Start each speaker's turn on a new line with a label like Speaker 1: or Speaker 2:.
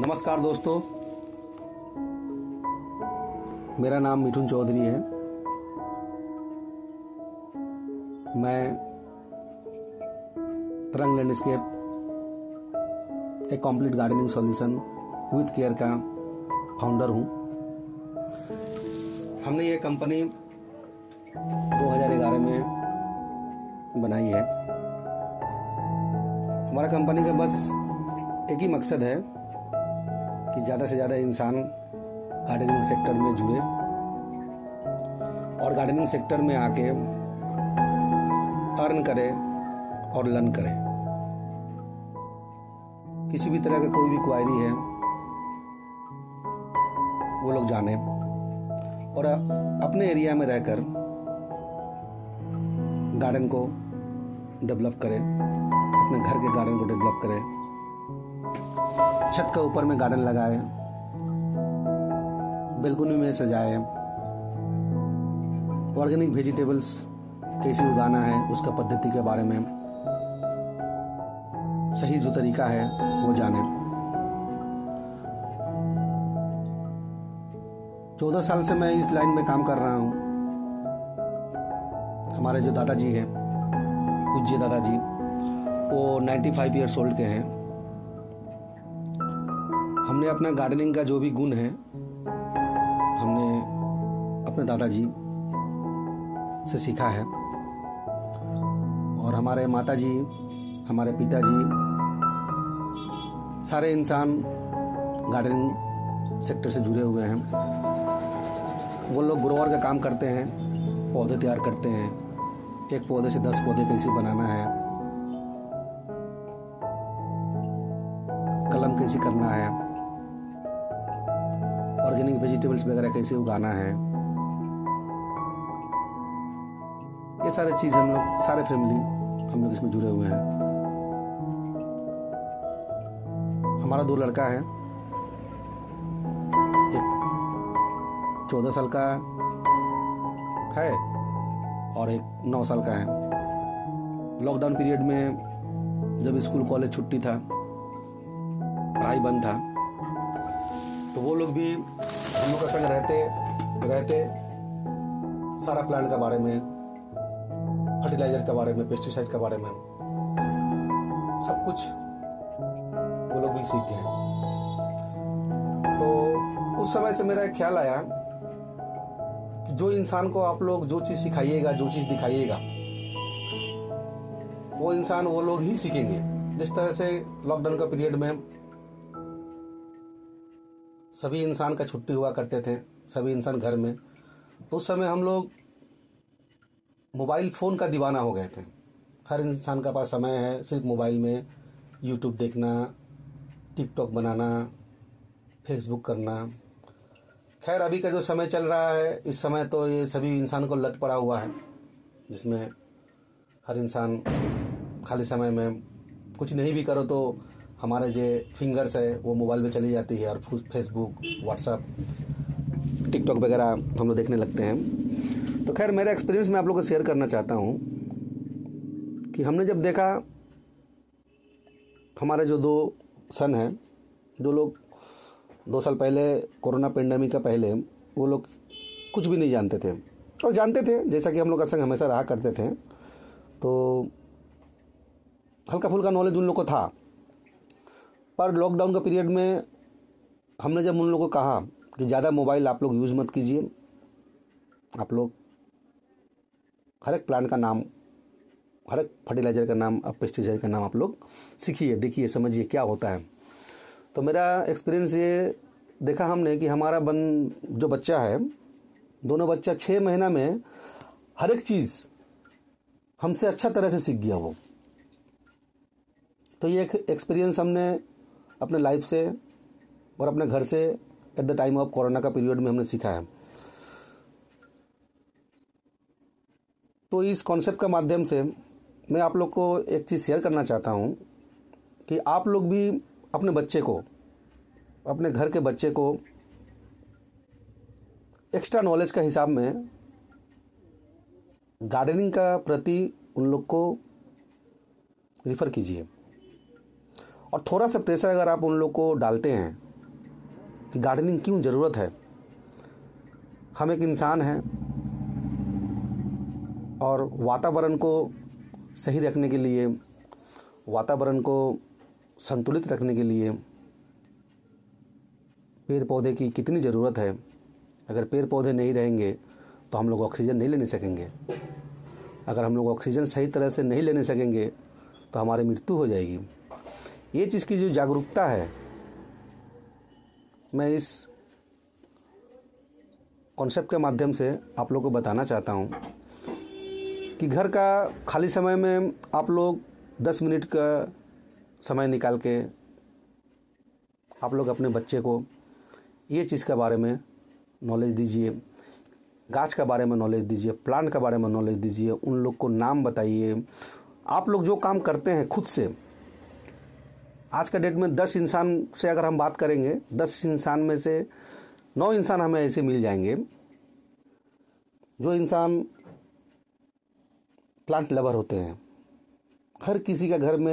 Speaker 1: नमस्कार दोस्तों। मेरा नाम मिठुन चौधरी है। मैं तरंग लैंडस्केप, एक complete gardening solution with care का फाउंडर हूँ। हमने ये कंपनी 2011 में बनाई है। हमारा कंपनी का बस एक ही मकसद है कि ज़्यादा से ज़्यादा इंसान गार्डनिंग सेक्टर में जुड़े और गार्डनिंग सेक्टर में आके अर्न करे और लर्न करे। किसी भी तरह का कोई भी क्वायरी है, वो लोग जाने। और अपने एरिया में रहकर गार्डन को डेवलप करें, अपने घर के गार्डन को डेवलप करें। छत का ऊपर में गार्डन लगाए बेलकुनी में सजाए ऑर्गेनिक वेजिटेबल्स कैसे उगाना है, उसका पद्धति के बारे में। सही जो तरीका है, वो जाने। चौदह साल से मैं इस लाइन में काम कर रहा हूँ। हमारे जो दादाजी हैं, पूज्य दादाजी, वो 95 फाइव ईयर्स ओल्ड के हैं। हमने अपना गार्डनिंग का जो भी गुण है, हमने अपने दादाजी से सीखा है। और हमारे माताजी, हमारे पिताजी, सारे इंसान गार्डनिंग सेक्टर से जुड़े हुए हैं। वो लोग ग्रोवर का काम करते हैं, पौधे तैयार करते हैं। एक पौधे से दस पौधे कैसे बनाना है, कलम कैसे करना है ऑर्गेनिक वेजिटेबल्स वगैरह कैसे उगाना है? ये सारे चीज़ हम लोग, सारे फैमिली हम लोग इसमें जुड़े हुए हैं। हमारा दो लड़का है। एक चौदह साल का है और एक नौ साल का है। लॉकडाउन पीरियड में जब स्कूल कॉलेज छुट्टी था, पढ़ाई बंद था तो वो लोग भी हम लोग का संग रहते रहते सारा प्लांट के बारे में फर्टिलाइज़र के बारे में पेस्टिसाइड के बारे में। सब कुछ वो लोग भी सीख गए तो उस समय से मेरा एक ख्याल आया कि जो इंसान को आप लोग जो चीज़ सिखाइएगा, जो चीज़ दिखाइएगा, वो इंसान वो लोग ही सीखेंगे। जिस तरह से लॉकडाउन का पीरियड में सभी इंसान का छुट्टी हुआ करते थे, सभी इंसान घर में। तो उस समय हम लोग मोबाइल फ़ोन का दीवाना हो गए थे। हर इंसान का पास समय है, सिर्फ़ मोबाइल में यूट्यूब देखना टिकटॉक बनाना फेसबुक करना। खैर, अभी का जो समय चल रहा है, इस समय तो ये सभी इंसान को लत पड़ा हुआ है, जिसमें हर इंसान खाली समय में कुछ नहीं भी करो तो हमारे जो फिंगर्स है, वो मोबाइल में चली जाती है और फेसबुक व्हाट्सअप टिकटॉक वगैरह हम लोग देखने लगते हैं। तो खैर, मेरा एक्सपीरियंस मैं आप लोग को शेयर करना चाहता हूँ कि हमने जब देखा, हमारे जो दो सन हैं दो लोग दो साल पहले कोरोना पेंडेमिक का पहले, वो लोग कुछ भी नहीं जानते थे। और जानते थे, जैसा कि हम लोग का संग हमेशा रहा करते थे। तो हल्का फुल्का नॉलेज उन लोग को था। पर लॉकडाउन का पीरियड में हमने जब उन लोगों को कहा कि ज़्यादा मोबाइल आप लोग यूज़ मत कीजिए, आप लोग हर एक प्लांट का नाम, हर एक फर्टिलाइज़र का नाम, अब पेस्टिसाइड का नाम आप लोग सीखिए, देखिए, समझिए क्या होता है। तो मेरा एक्सपीरियंस ये देखा हमने कि हमारा बन, जो बच्चा है, दोनों बच्चा छः महीना में हर एक चीज़ हमसे अच्छा तरह से सीख गया वो। तो ये एक एक्सपीरियंस हमने अपने लाइफ से और अपने घर से at the time of corona का पीरियड में हमने सीखा है। तो इस कॉन्सेप्ट का माध्यम से मैं आप लोग को एक चीज़ शेयर करना चाहता हूँ कि आप लोग भी अपने बच्चे को, अपने घर के बच्चे को एक्स्ट्रा नॉलेज का हिसाब में गार्डनिंग का प्रति उन लोग को रिफ़र कीजिए। और थोड़ा सा प्रेशर अगर आप उन लोग को डालते हैं कि गार्डनिंग क्यों ज़रूरत है? हम एक इंसान हैं और वातावरण को सही रखने के लिए, वातावरण को संतुलित रखने के लिए पेड़ पौधे की कितनी ज़रूरत है? अगर पेड़ पौधे नहीं रहेंगे तो हम लोग ऑक्सीजन नहीं लेने सकेंगे। अगर हम लोग ऑक्सीजन सही तरह से नहीं लेने सकेंगे तो हमारी मृत्यु हो जाएगी। ये चीज़ की जो जागरूकता है, मैं इस कॉन्सेप्ट के माध्यम से आप लोग को बताना चाहता हूँ कि घर का खाली समय में आप लोग 10 मिनट का समय निकाल के आप लोग अपने बच्चे को ये चीज़ के बारे में नॉलेज दीजिए, गाछ के बारे में नॉलेज दीजिए प्लांट के बारे में नॉलेज दीजिए, उन लोग को नाम बताइए। आप लोग जो काम करते हैं खुद से आज का डेट में दस इंसान से अगर हम बात करेंगे, दस इंसान में से नौ इंसान हमें ऐसे मिल जाएँगे, जो इंसान प्लांट लवर होते हैं। हर किसी का घर में